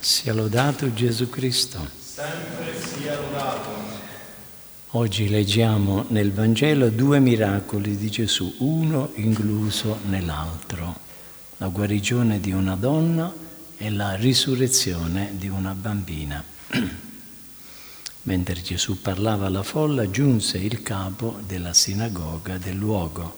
Sia lodato Gesù Cristo. Sempre sia lodato. Oggi leggiamo nel Vangelo due miracoli di Gesù, uno incluso nell'altro, la guarigione di una donna e la risurrezione di una bambina. Mentre Gesù parlava alla folla, giunse il capo della sinagoga del luogo,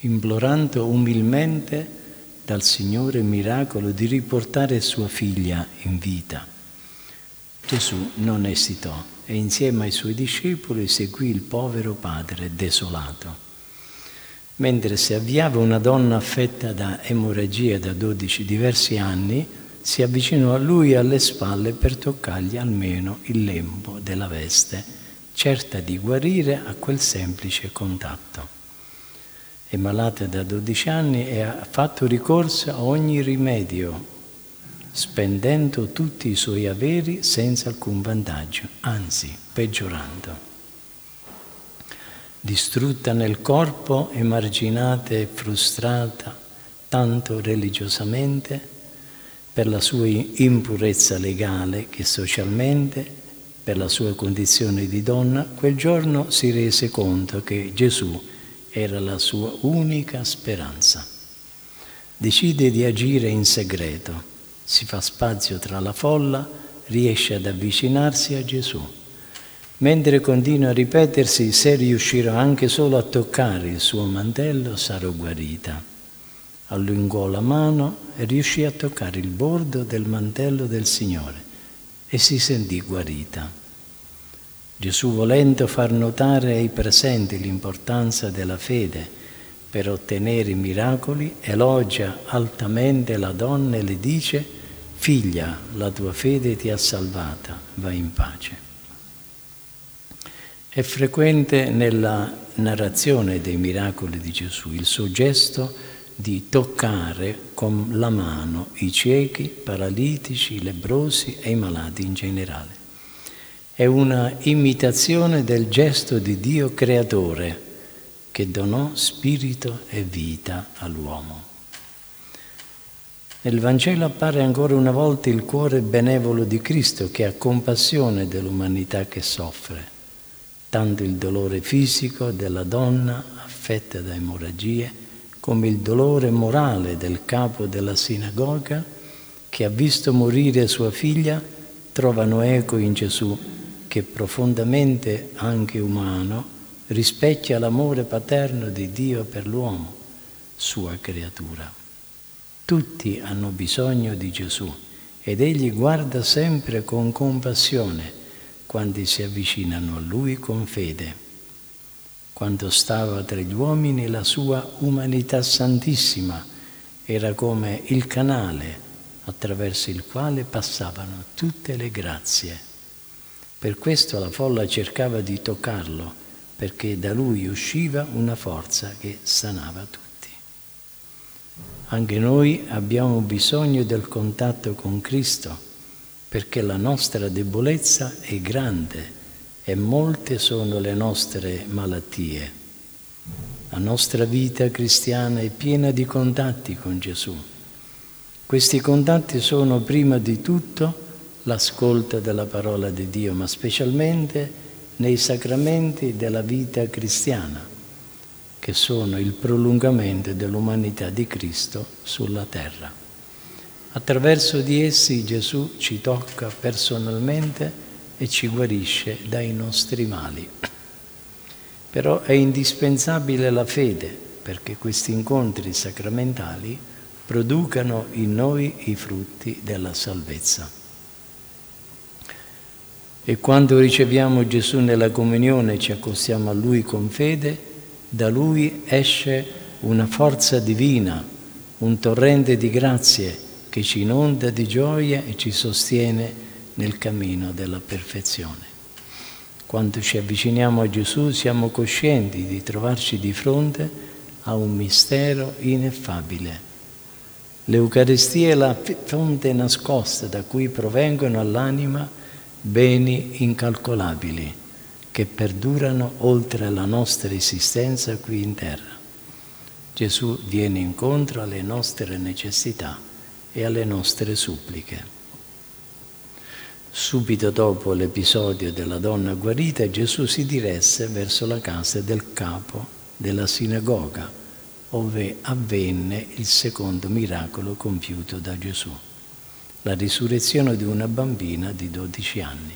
implorando umilmente dal Signore miracolo di riportare sua figlia in vita. Gesù non esitò e insieme ai suoi discepoli seguì il povero padre desolato. Mentre si avviava una donna affetta da emorragia da 12 diversi anni, si avvicinò a lui alle spalle per toccargli almeno il lembo della veste, certa di guarire a quel semplice contatto è malata da 12 anni e ha fatto ricorso a ogni rimedio, spendendo tutti i suoi averi senza alcun vantaggio, anzi peggiorando. Distrutta nel corpo, emarginata e frustrata, tanto religiosamente, per la sua impurezza legale che socialmente, per la sua condizione di donna, quel giorno si rese conto che Gesù era la sua unica speranza. Decide di agire in segreto, si fa spazio tra la folla, riesce ad avvicinarsi a Gesù. Mentre continua a ripetersi, se riuscirò anche solo a toccare il suo mantello, sarò guarita. Allungò la mano e riuscì a toccare il bordo del mantello del Signore e si sentì guarita. Gesù volendo far notare ai presenti l'importanza della fede per ottenere i miracoli, elogia altamente la donna e le dice, figlia, la tua fede ti ha salvata, vai in pace. È frequente nella narrazione dei miracoli di Gesù il suo gesto di toccare con la mano i ciechi, paralitici, lebrosi e i malati in generale è una imitazione del gesto di Dio creatore che donò spirito e vita all'uomo. Nel Vangelo appare ancora una volta il cuore benevolo di Cristo che ha compassione dell'umanità che soffre, tanto il dolore fisico della donna affetta da emorragie come il dolore morale del capo della sinagoga che ha visto morire sua figlia trovano eco in Gesù che profondamente anche umano rispecchia l'amore paterno di Dio per l'uomo, sua creatura. Tutti hanno bisogno di Gesù ed Egli guarda sempre con compassione quando si avvicinano a Lui con fede. Quando stava tra gli uomini la sua umanità santissima era come il canale attraverso il quale passavano tutte le grazie per questo la folla cercava di toccarlo, perché da lui usciva una forza che sanava tutti. Anche noi abbiamo bisogno del contatto con Cristo, perché la nostra debolezza è grande e molte sono le nostre malattie. La nostra vita cristiana è piena di contatti con Gesù. Questi contatti sono prima di tutto l'ascolto della parola di Dio, ma specialmente nei sacramenti della vita cristiana, che sono il prolungamento dell'umanità di Cristo sulla terra. Attraverso di essi Gesù ci tocca personalmente e ci guarisce dai nostri mali. Però è indispensabile la fede perché questi incontri sacramentali producano in noi i frutti della salvezza. E quando riceviamo Gesù nella comunione e ci accostiamo a Lui con fede, da Lui esce una forza divina, un torrente di grazie che ci inonda di gioia e ci sostiene nel cammino della perfezione. Quando ci avviciniamo a Gesù siamo coscienti di trovarci di fronte a un mistero ineffabile. L'Eucaristia è la fonte nascosta da cui provengono all'anima beni incalcolabili che perdurano oltre la nostra esistenza qui in terra. Gesù viene incontro alle nostre necessità e alle nostre suppliche. Subito dopo l'episodio della donna guarita, Gesù si diresse verso la casa del capo della sinagoga, dove avvenne il secondo miracolo compiuto da Gesù, la risurrezione di una bambina di 12 anni.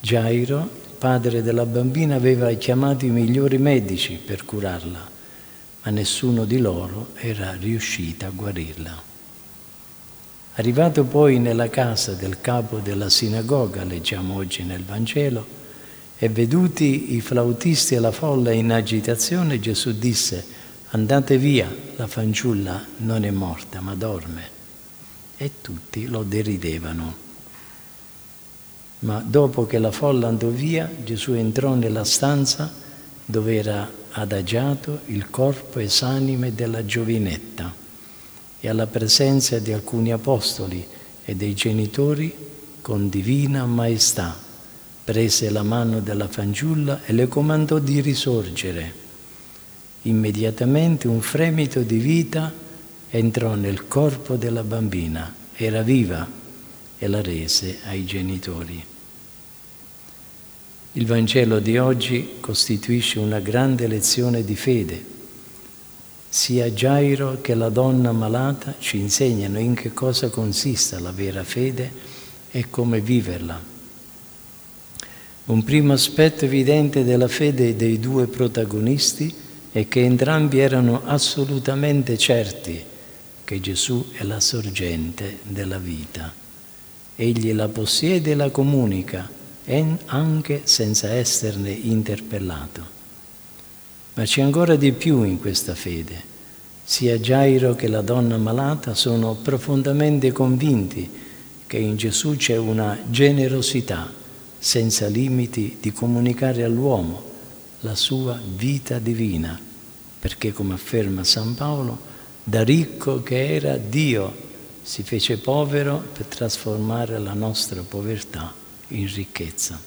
Gairo, padre della bambina, aveva chiamato i migliori medici per curarla, ma nessuno di loro era riuscito a guarirla. Arrivato poi nella casa del capo della sinagoga, leggiamo oggi nel Vangelo, e veduti i flautisti e la folla in agitazione, Gesù disse, andate via, la fanciulla non è morta, ma dorme. E tutti lo deridevano. Ma dopo che la folla andò via, Gesù entrò nella stanza dove era adagiato il corpo esanime della giovinetta e alla presenza di alcuni apostoli e dei genitori con divina maestà prese la mano della fanciulla e le comandò di risorgere. Immediatamente un fremito di vita entrò nel corpo della bambina, era viva e la rese ai genitori. Il Vangelo di oggi costituisce una grande lezione di fede sia Gairo che la donna malata ci insegnano in che cosa consista la vera fede e come viverla. Un primo aspetto evidente della fede dei due protagonisti è che entrambi erano assolutamente certi che Gesù è la sorgente della vita. Egli la possiede e la comunica, anche senza esserne interpellato. Ma c'è ancora di più in questa fede. Sia Gairo che la donna malata sono profondamente convinti che in Gesù c'è una generosità senza limiti di comunicare all'uomo la sua vita divina, perché come afferma San Paolo, da ricco che era Dio si fece povero per trasformare la nostra povertà in ricchezza.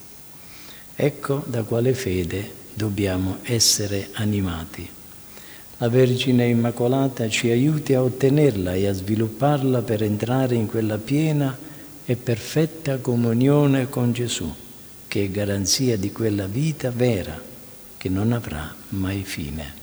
Ecco da quale fede dobbiamo essere animati. La Vergine Immacolata ci aiuti a ottenerla e a svilupparla per entrare in quella piena e perfetta comunione con Gesù, che è garanzia di quella vita vera che non avrà mai fine.